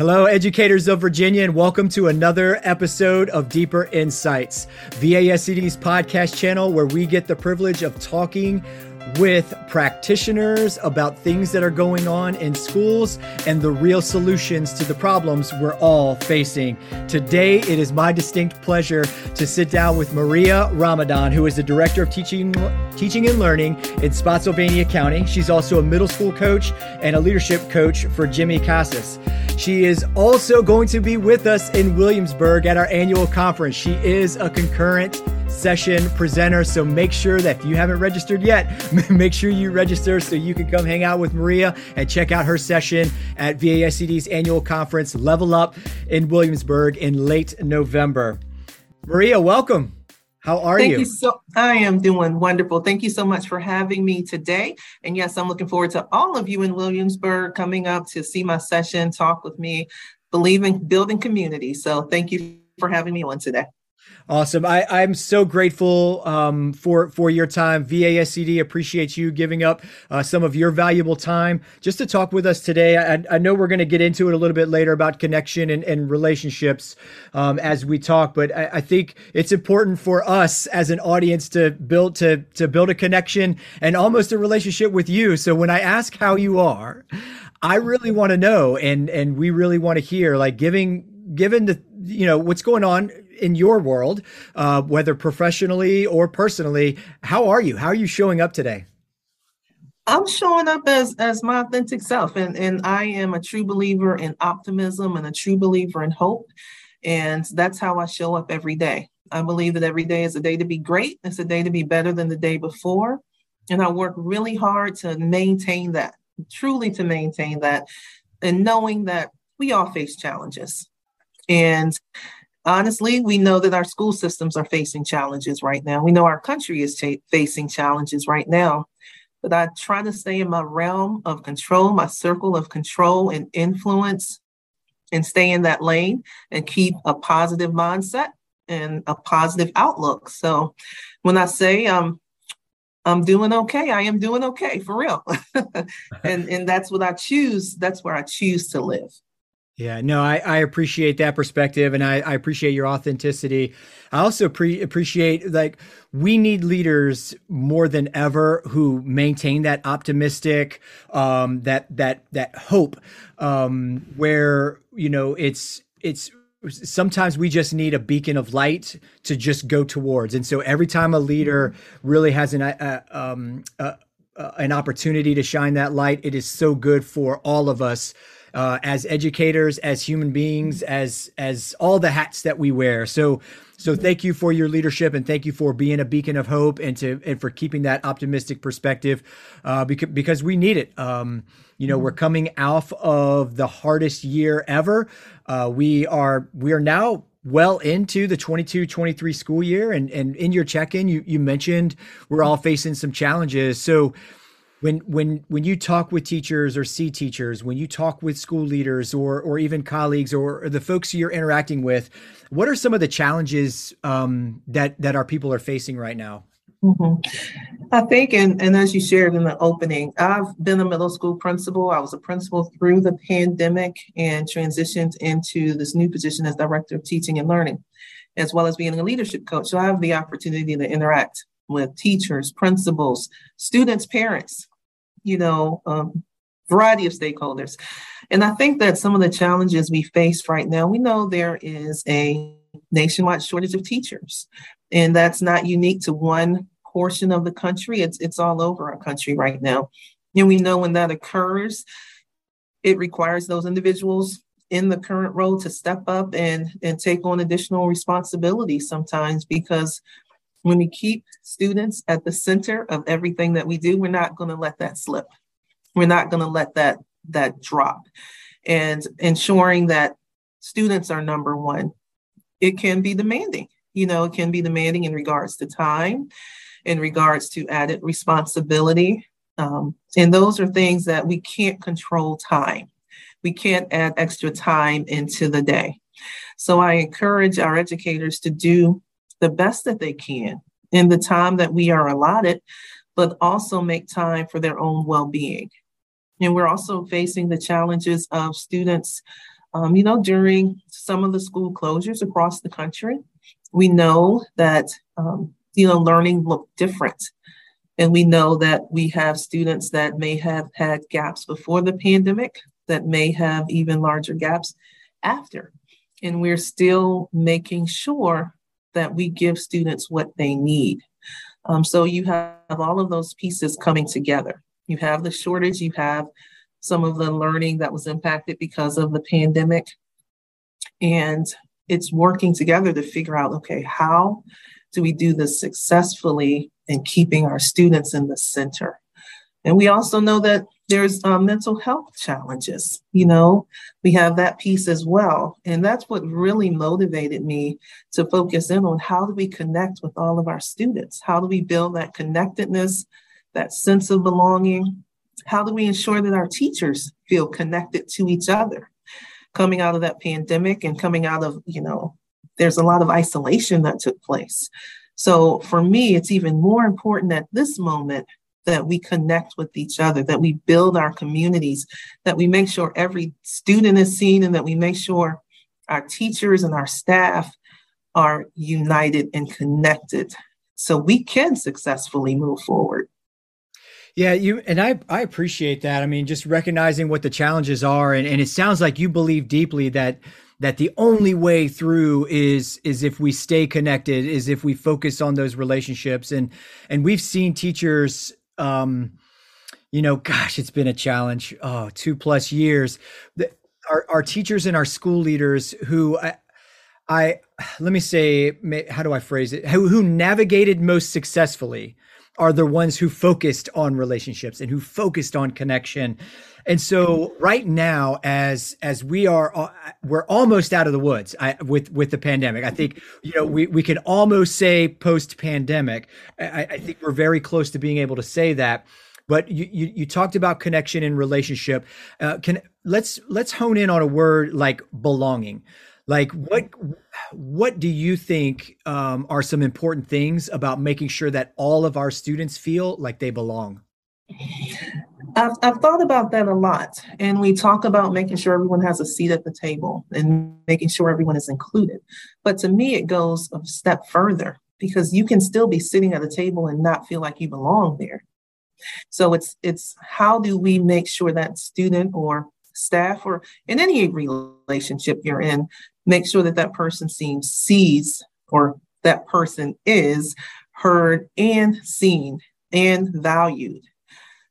Hello, educators of Virginia, and welcome to another episode of Deeper Insights, VASCD's podcast channel where we get the privilege of talking with practitioners about things that are going on in schools and the real solutions to the problems we're all facing. Today, it is my distinct pleasure to sit down with Maria Ramadan, who is the Director of Teaching, Teaching and Learning in Spotsylvania County. She's also a middle school coach and a leadership coach for Jimmy Casas. She is also going to be with us in Williamsburg at our annual conference. She is a concurrent session presenter. So make sure that if you haven't registered yet, make sure you register so you can come hang out with Maria and check out her session at VASCD's annual conference, Level Up in Williamsburg in late November. Maria, welcome. How are Thank you? you so I am doing wonderful. Thank you so much for having me today. And yes, I'm looking forward to all of you in Williamsburg coming up to see my session, talk with me, believe in building community. So thank you for having me on today. Awesome. I, I'm so grateful um, for for your time. VASCD appreciates you giving up uh, some of your valuable time just to talk with us today. I, I know we're going to get into it a little bit later about connection and, and relationships um, as we talk, but I, I, think it's important for us as an audience to build to to build a connection and almost a relationship with you. So when I ask how you are, I really want to know, and and we really want to hear, like giving given the you know what's going on in your world, uh, whether professionally or personally. How are you? How are you showing up today? I'm showing up as as my authentic self, and and I am a true believer in optimism and a true believer in hope, and that's how I show up every day. I believe that every day is a day to be great. It's a day to be better than the day before, and I work really hard to maintain that, truly to maintain that, and knowing that we all face challenges, and honestly, we know that our school systems are facing challenges right now. We know our country is facing challenges right now. But I try to stay in my realm of control, my circle of control and influence, and stay in that lane and keep a positive mindset and a positive outlook. So when I say um, I'm doing okay, I am doing okay for real. and and that's what I choose, that's where I choose to live. Yeah, no, I, I appreciate that perspective and I, I appreciate your authenticity. I also pre- appreciate like we need leaders more than ever who maintain that optimistic, um, that that that hope, um, where you know it's it's sometimes we just need a beacon of light to just go towards. And so every time a leader really has an uh, um, uh, uh, an opportunity to shine that light, it is so good for all of us uh, as educators, as human beings, as as all the hats that we wear. So so thank you for your leadership and thank you for being a beacon of hope and to and for keeping that optimistic perspective uh, because because we need it. Um, you know, we're coming off of the hardest year ever. Uh, we are we are now well into the 22-23 school year and and in your check-in you you mentioned we're all facing some challenges so when when when you talk with teachers or see teachers when you talk with school leaders or or even colleagues or, or the folks you're interacting with what are some of the challenges um, that that our people are facing right now? Mm-hmm. i think and, and as you shared in the opening i've been a middle school principal. I was a principal through the pandemic and transitioned into this new position as director of teaching and learning as well as being a leadership coach. So i have the opportunity to interact with teachers principals students parents you know, um, variety of stakeholders. And I think that some of the challenges we face right now, we know there is a nationwide shortage of teachers, and that's not unique to one portion of the country. It's it's all over our country right now. And we know when that occurs, it requires those individuals in the current role to step up and and take on additional responsibility sometimes because when we keep students at the center of everything that we do, we're not going to let that slip. We're not going to let that that drop. And ensuring that students are number one, it can be demanding. You know, it can be demanding in regards to time, in regards to added responsibility. Um, and those are things that we can't control time. We can't add extra time into the day. So I encourage our educators to do the best that they can in the time that we are allotted, but also make time for their own well being. And we're also facing the challenges of students Um, you know, during some of the school closures across the country, we know that, um, you know, learning looked different. And we know that we have students that may have had gaps before the pandemic, that may have even larger gaps after. And we're still making sure that we give students what they need. Um, so you have all of those pieces coming together. You have the shortage, you have some of the learning that was impacted because of the pandemic. And it's working together to figure out okay, how do we do this successfully and keeping our students in the center? And we also know that there's uh, mental health challenges. You know, we have that piece as well. And that's what really motivated me to focus in on how do we connect with all of our students? How do we build that connectedness, that sense of belonging? How do we ensure that our teachers feel connected to each other? Coming out of that pandemic and coming out of, you know, there's a lot of isolation that took place. So for me, it's even more important at this moment that we connect with each other, that we build our communities, that we make sure every student is seen, and that we make sure our teachers and our staff are united and connected so we can successfully move forward. Yeah, you and I I appreciate that. I mean, just recognizing what the challenges are and, and it sounds like you believe deeply that that the only way through is is if we stay connected, is if we focus on those relationships. And and we've seen teachers um, you know, gosh, it's been a challenge. Oh, two plus years. The, our, our teachers and our school leaders who I, I let me say, how do I phrase it? Who, who navigated most successfully are the ones who focused on relationships and who focused on connection. And so right now, as as we are, uh, we're almost out of the woods I, with with the pandemic. I think you know we we can almost say post pandemic. I, I think we're very close to being able to say that. But you, you, you talked about connection and relationship. Uh, can let's let's hone in on a word like belonging. Like what what do you think um, are some important things about making sure that all of our students feel like they belong? I've, I've thought about that a lot. And we talk about making sure everyone has a seat at the table and making sure everyone is included. But to me, it goes a step further because you can still be sitting at a table and not feel like you belong there. So it's it's how do we make sure that student or staff or in any relationship you're in make sure that that person seems sees or that person is heard and seen and valued.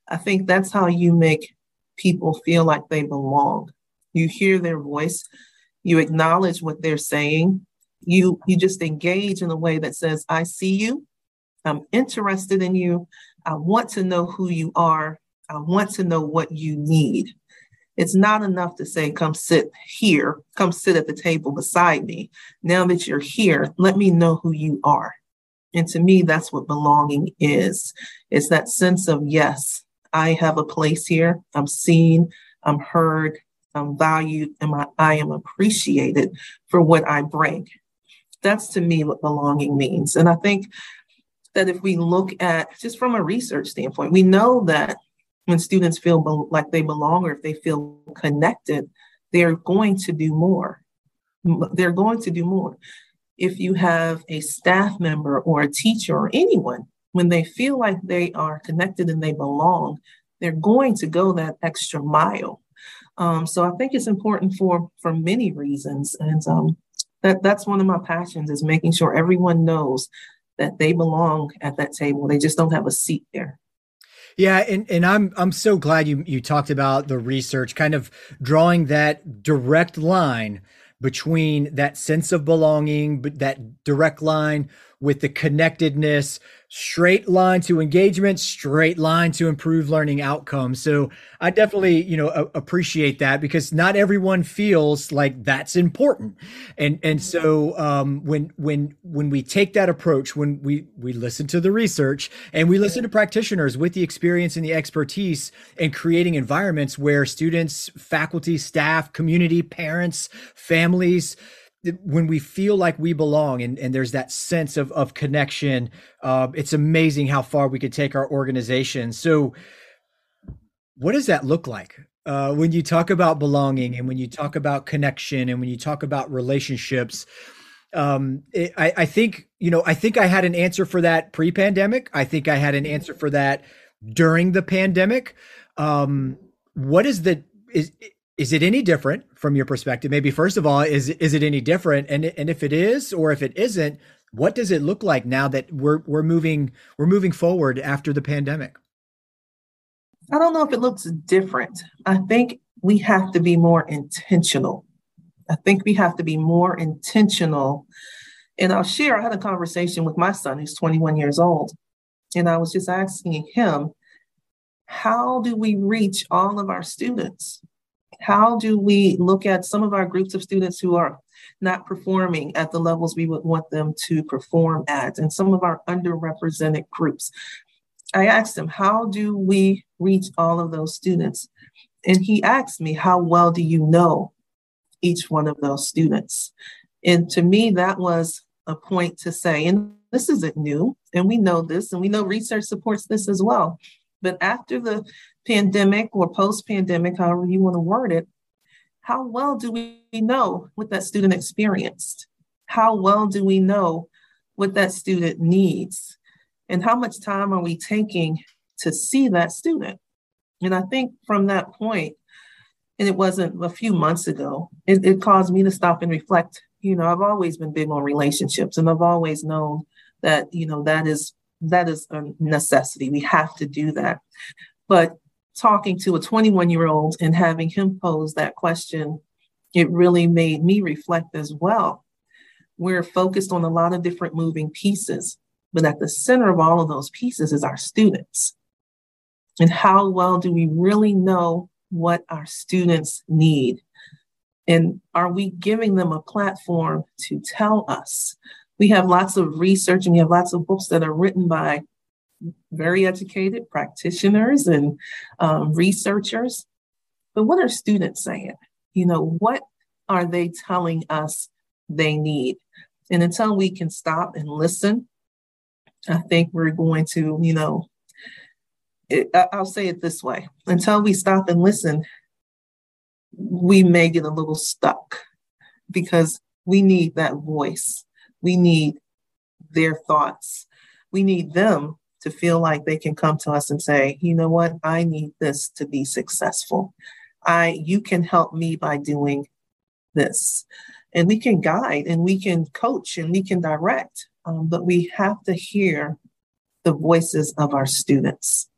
I think that's how you make people feel like they belong. You hear their voice, you acknowledge what they're saying, you you just engage in a way that says, I see you, I'm interested in you, I want to know who you are, I want to know what you need. It's not enough to say, come sit here, come sit at the table beside me. Now that you're here, let me know who you are. And to me, that's what belonging is. It's that sense of, yes, I have a place here. I'm seen, I'm heard, I'm valued, and I, am appreciated for what I bring. That's to me what belonging means. And I think that if we look at just from a research standpoint, we know that when students feel be- like they belong or if they feel connected, they're going to do more. They're going to do more. If you have a staff member or a teacher or anyone, when they feel like they are connected and they belong, they're going to go that extra mile. Um, so I think it's important for for many reasons, and um, that that's one of my passions is making sure everyone knows that they belong at that table. They just don't have a seat there. Yeah, and, and I'm I'm so glad you you talked about the research, kind of drawing that direct line between that sense of belonging, but that direct line with the connectedness straight line to engagement, straight line to improve learning outcomes. So I definitely, you know, a- appreciate that because not everyone feels like that's important. And and so um, when when when we take that approach, when we we listen to the research and we listen to practitioners with the experience and the expertise and creating environments where students, faculty, staff, community, parents, families when we feel like we belong and, and there's that sense of, of connection, uh, it's amazing how far we could take our organization. So, what does that look like? uh, when you talk about belonging and when you talk about connection and when you talk about relationships, um, it, I, I think you know I think I had an answer for that pre-pandemic. I think I had an answer for that during the pandemic. Um, what is the is is it any different from your perspective? Maybe first of all, is is it any different? And and if it is, or if it isn't, what does it look like now that we're we're moving we're moving forward after the pandemic? I don't know if it looks different. I think we have to be more intentional. I think we have to be more intentional. And I'll share, I had a conversation with my son who's 21 years old. And I was just asking him, how do we reach all of our students? How do we look at some of our groups of students who are not performing at the levels we would want them to perform at, and some of our underrepresented groups? I asked him, How do we reach all of those students? And he asked me, How well do you know each one of those students? And to me, that was a point to say, and this isn't new, and we know this, and we know research supports this as well. But after the pandemic or post pandemic, however you want to word it, how well do we know what that student experienced? How well do we know what that student needs? And how much time are we taking to see that student? And I think from that point, and it wasn't a few months ago, it, it caused me to stop and reflect. You know, I've always been big on relationships and I've always known that, you know, that is that is a necessity. We have to do that. But talking to a 21 year old and having him pose that question, it really made me reflect as well. We're focused on a lot of different moving pieces, but at the center of all of those pieces is our students. And how well do we really know what our students need? And are we giving them a platform to tell us? We have lots of research and we have lots of books that are written by very educated practitioners and um, researchers. But what are students saying? You know, what are they telling us they need? And until we can stop and listen, I think we're going to, you know, it, I'll say it this way until we stop and listen, we may get a little stuck because we need that voice. We need their thoughts. We need them to feel like they can come to us and say, you know what, I need this to be successful. I you can help me by doing this. And we can guide and we can coach and we can direct, um, but we have to hear the voices of our students.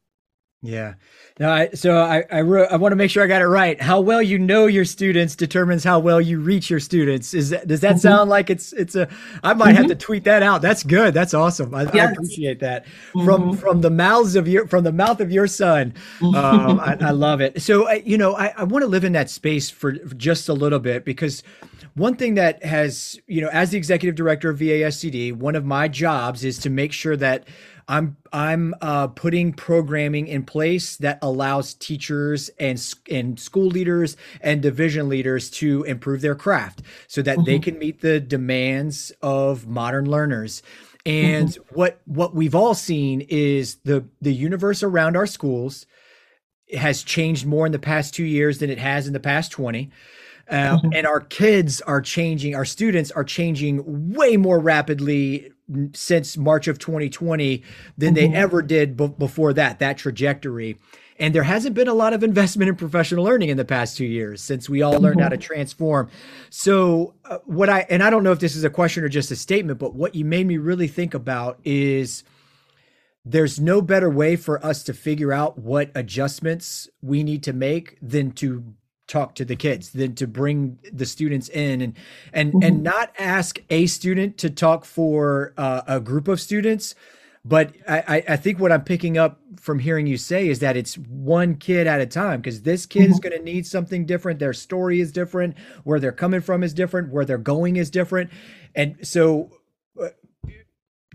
Yeah. No, I, so I I, re- I want to make sure I got it right. How well you know your students determines how well you reach your students. Is that, does that mm-hmm. sound like it's it's a? I might mm-hmm. have to tweet that out. That's good. That's awesome. I, yes. I appreciate that mm-hmm. from from the mouths of your from the mouth of your son. Mm-hmm. Um, I, I, love it. So I, you know, I, I want to live in that space for just a little bit because one thing that has you know, as the executive director of VASCD, one of my jobs is to make sure that I'm I'm uh, putting programming in place that allows teachers and and school leaders and division leaders to improve their craft so that mm-hmm. they can meet the demands of modern learners. And mm-hmm. what what we've all seen is the the universe around our schools has changed more in the past two years than it has in the past 20 uh, mm-hmm. and our kids are changing our students are changing way more rapidly since March of 2020 than mm-hmm. they ever did b- before that, that trajectory. And there hasn't been a lot of investment in professional learning in the past two years since we all learned how to mm-hmm. transform. So, uh, what I, and I don't know if this is a question or just a statement, but what you made me really think about is there's no better way for us to figure out what adjustments we need to make than to talk to the kids than to bring the students in and and mm-hmm. and not ask a student to talk for uh, a group of students but I, I think what I'm picking up from hearing you say is that it's one kid at a time because this kid mm-hmm. is going to need something different. Their story is different. Where they're coming from is different. Where they're going is different. And so, uh,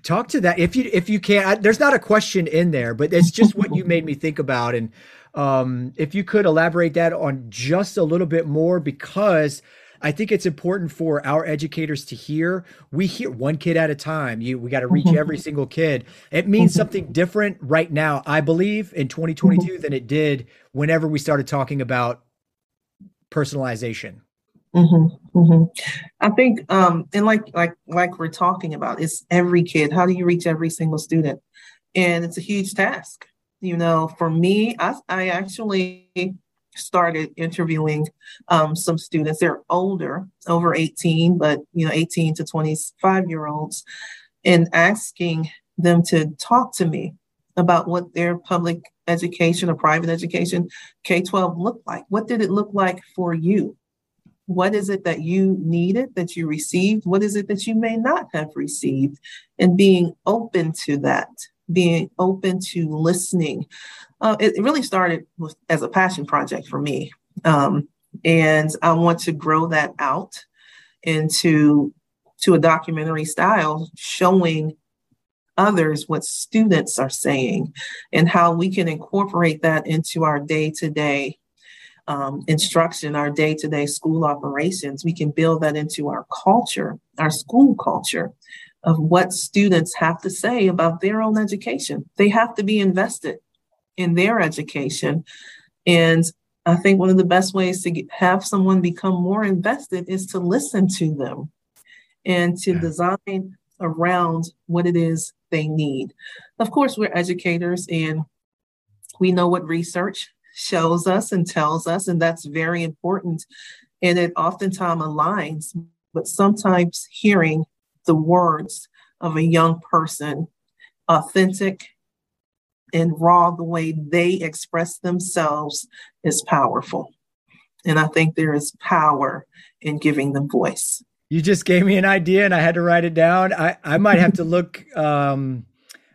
talk to that if you if you can. I, there's not a question in there, but it's just what you made me think about. And um, if you could elaborate that on just a little bit more, because I think it's important for our educators to hear. We hear one kid at a time. You, we got to reach mm-hmm. every single kid. It means mm-hmm. something different right now, I believe, in 2022 mm-hmm. than it did whenever we started talking about personalization. Mm-hmm, mm-hmm. I think, um, and like like like we're talking about, it's every kid. How do you reach every single student? And it's a huge task. You know, for me, I, I actually started interviewing um, some students. They're older, over 18, but you know, 18 to 25 year olds, and asking them to talk to me about what their public education or private education K 12 looked like. What did it look like for you? What is it that you needed, that you received? What is it that you may not have received? And being open to that, being open to listening. Uh, it, really started with, as a passion project for me. Um, and I want to grow that out into to a documentary style showing others what students are saying and how we can incorporate that into our day to day instruction, our day to day school operations. We can build that into our culture, our school culture of what students have to say about their own education. They have to be invested in their education. And I think one of the best ways to get, have someone become more invested is to listen to them and to yeah. design around what it is they need. Of course, we're educators and we know what research shows us and tells us, and that's very important. And it oftentimes aligns, but sometimes hearing the words of a young person, authentic and raw, the way they express themselves is powerful. And I think there is power in giving them voice. You just gave me an idea and I had to write it down. I, I might have to look um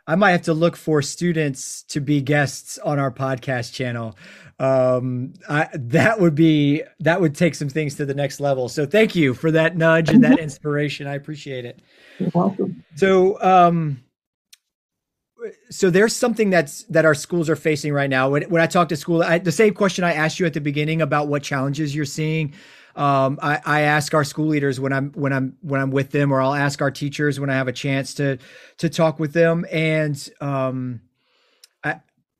I might have to look for students to be guests on our podcast channel. Um, I, that would be that would take some things to the next level. So thank you for that nudge and that inspiration. I appreciate it. You're welcome. So, um, so there's something that's that our schools are facing right now. When, when I talk to school, I, the same question I asked you at the beginning about what challenges you're seeing um, I, I, ask our school leaders when I'm when I'm when I'm with them, or I'll ask our teachers when I have a chance to to talk with them, and um,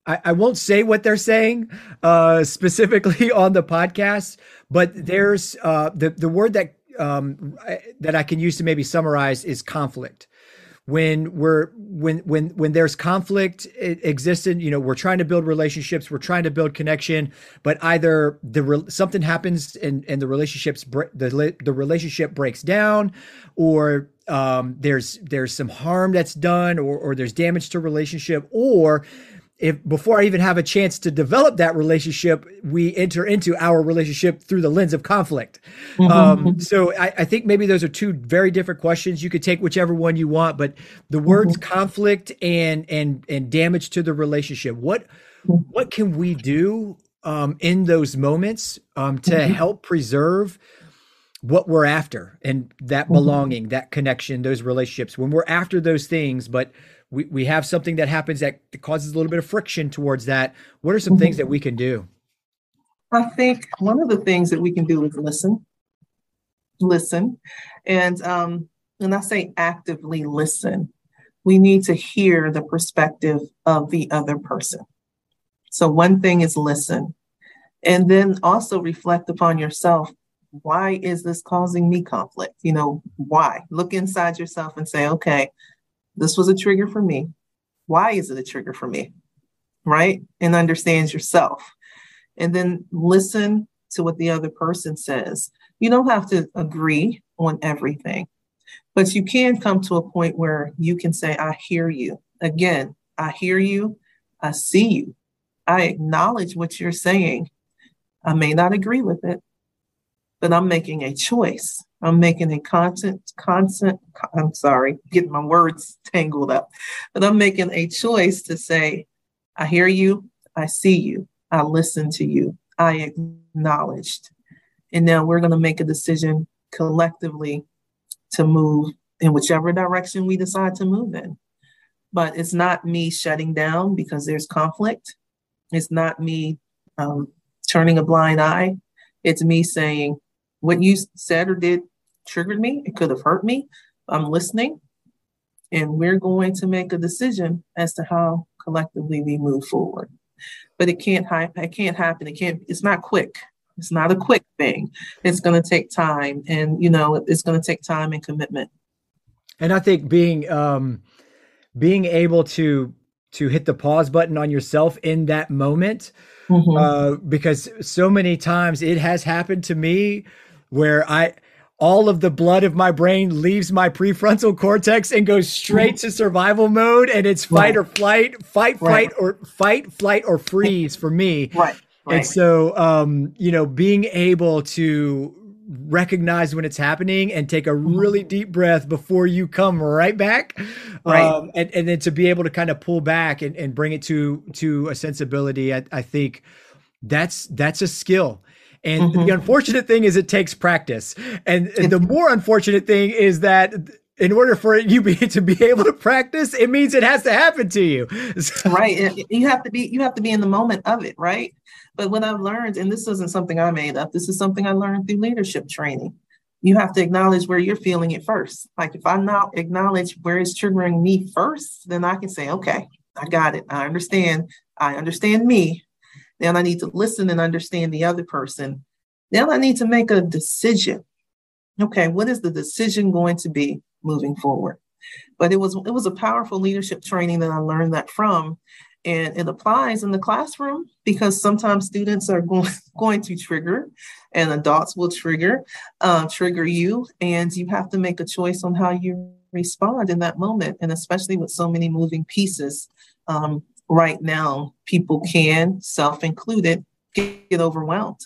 I, I, won't say what they're saying uh, specifically on the podcast, but there's uh, the the word that um, that I can use to maybe summarize is conflict. When we're when when when there's conflict existed you know we're trying to build relationships we're trying to build connection but either the something happens and and the relationships the the relationship breaks down or um, there's there's some harm that's done or or there's damage to relationship or if before I even have a chance to develop that relationship, we enter into our relationship through the lens of conflict. Mm-hmm. Um, so I, I, think maybe those are two very different questions. You could take whichever one you want, but the words mm-hmm. conflict and and and damage to the relationship. What what can we do um, in those moments um, to mm-hmm. help preserve? what we're after and that mm-hmm. belonging that connection those relationships when we're after those things but we, we have something that happens that causes a little bit of friction towards that. What are some things that we can do? I think one of the things that we can do is listen, listen, and um, and I say actively listen. We need to hear the perspective of the other person. So one thing is listen, and then also reflect upon yourself. Why is this causing me conflict? You know, why? Look inside yourself and say, okay, this was a trigger for me. Why is it a trigger for me? Right? And understands yourself. And then listen to what the other person says. You don't have to agree on everything, but you can come to a point where you can say, I hear you. Again, I hear you. I see you. I acknowledge what you're saying. I may not agree with it, but I'm making a choice. I'm making a constant, constant, I'm sorry, getting my words tangled up, but I'm making a choice to say, I hear you, I see you, I listen to you, I acknowledged. And now we're going to make a decision collectively to move in whichever direction we decide to move in. But it's not me shutting down because there's conflict. It's not me um, turning a blind eye. It's me saying, what you said or did triggered me. It could have hurt me. I'm listening. And we're going to make a decision as to how collectively we move forward. But it can't it can't happen. It can't, it's not quick. It's not a quick thing. It's going to take time, and you know, it's going to take time and commitment. And I think being um, being able to to hit the pause button on yourself in that moment, mm-hmm. uh, because so many times it has happened to me where I all of the blood of my brain leaves my prefrontal cortex and goes straight to survival mode and it's fight right. or flight fight right. flight or fight flight or freeze for me right. right and so um you know being able to recognize when it's happening and take a mm-hmm. really deep breath before you come right back right um, and, and then to be able to kind of pull back and, and bring it to to a sensibility I, I think that's that's a skill and mm-hmm. the unfortunate thing is it takes practice. And, and the more unfortunate thing is that in order for you be, to be able to practice, it means it has to happen to you. So. Right. You have to be you have to be in the moment of it, right? But what I've learned, and this isn't something I made up, this is something I learned through leadership training. You have to acknowledge where you're feeling it first. Like if I now acknowledge where it's triggering me first, then I can say, okay, I got it. I understand. I understand me. Then I need to listen and understand the other person. Then I need to make a decision. Okay, what is the decision going to be moving forward? But it was it was a powerful leadership training that I learned that from. And it applies in the classroom because sometimes students are going, going to trigger and adults will trigger, uh, trigger you. And you have to make a choice on how you respond in that moment. And especially with so many moving pieces, um, right now, people can, self included, get, get overwhelmed.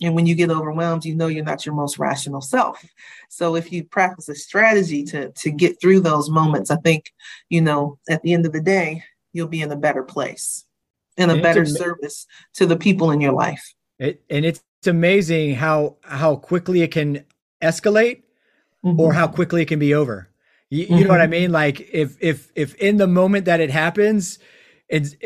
And when you get overwhelmed, you know you're not your most rational self. So if you practice a strategy to to get through those moments, I think, you know, at the end of the day, you'll be in a better place, in a and better service to the people in your life. It, and it's amazing how how quickly it can escalate mm-hmm. or how quickly it can be over. You, you mm-hmm. know what I mm-hmm. mean? Like if if if in the moment that it happens, it's,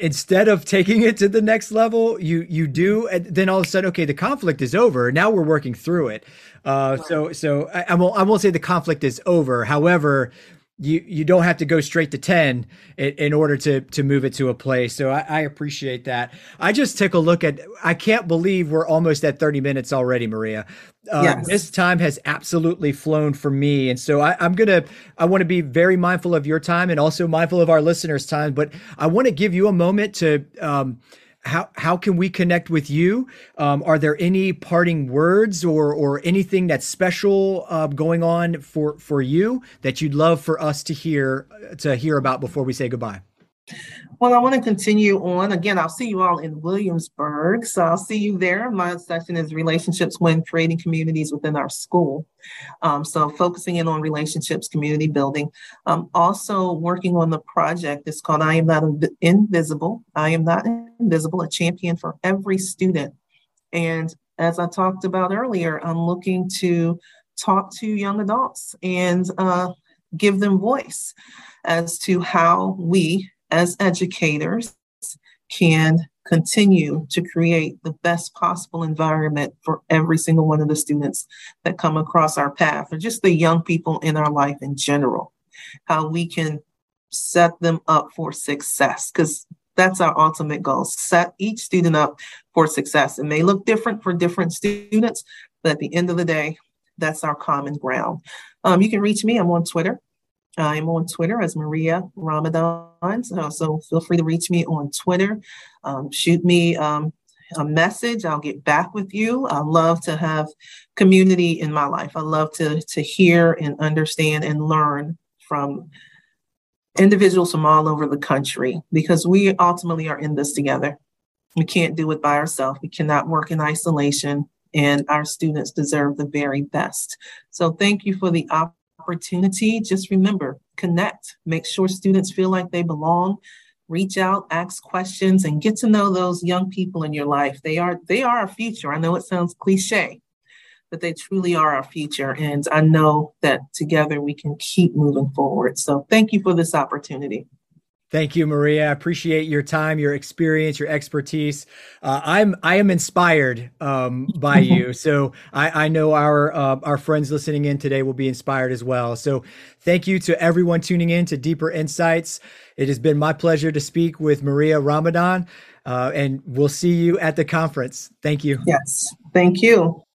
instead of taking it to the next level, you you do, and then all of a sudden, okay, the conflict is over. Now we're working through it. Uh, so so I, I won't I won't say the conflict is over. However, you you don't have to go straight to 10 in, in order to to move it to a place so I, I, appreciate that. I just took a look at i can't believe we're almost at 30 minutes already maria. Uh, yes. this time has absolutely flown for me. And so I, i'm gonna i want to be very mindful of your time and also mindful of our listeners time but i want to give you a moment to um, how how can we connect with you? Um, are there any parting words or or anything that's special uh, going on for for you that you'd love for us to hear to hear about before we say goodbye? Well, I want to continue on. Again, I'll see you all in Williamsburg. So I'll see you there. My session is relationships when creating communities within our school. Um, so focusing in on relationships, community building. Um, also working on the project. It's called I Am Not Invisible. I Am Not Invisible, a champion for every student. And as I talked about earlier, I'm looking to talk to young adults and uh, give them voice as to how we as educators can continue to create the best possible environment for every single one of the students that come across our path, or just the young people in our life in general. How we can set them up for success, because that's our ultimate goal set each student up for success. It may look different for different students, but at the end of the day, that's our common ground. Um, you can reach me. I'm on Twitter I'm on Twitter as Maria Ramadan. So, so feel free to reach me on Twitter. Um, shoot me um, a message. I'll get back with you. I love to have community in my life. I love to, to hear and understand and learn from individuals from all over the country because we ultimately are in this together. We can't do it by ourselves. We cannot work in isolation, and our students deserve the very best. So, thank you for the opportunity opportunity, just remember connect, make sure students feel like they belong. Reach out, ask questions, and get to know those young people in your life. They are they are our future. I know it sounds cliche, but they truly are our future. And I know that together we can keep moving forward. So thank you for this opportunity. Thank you, Maria. I appreciate your time, your experience, your expertise. Uh, I'm I am inspired um, by you, so I, I know our uh, our friends listening in today will be inspired as well. So, thank you to everyone tuning in to Deeper Insights. It has been my pleasure to speak with Maria Ramadan. Uh, and we'll see you at the conference. Thank you. Yes. Thank you.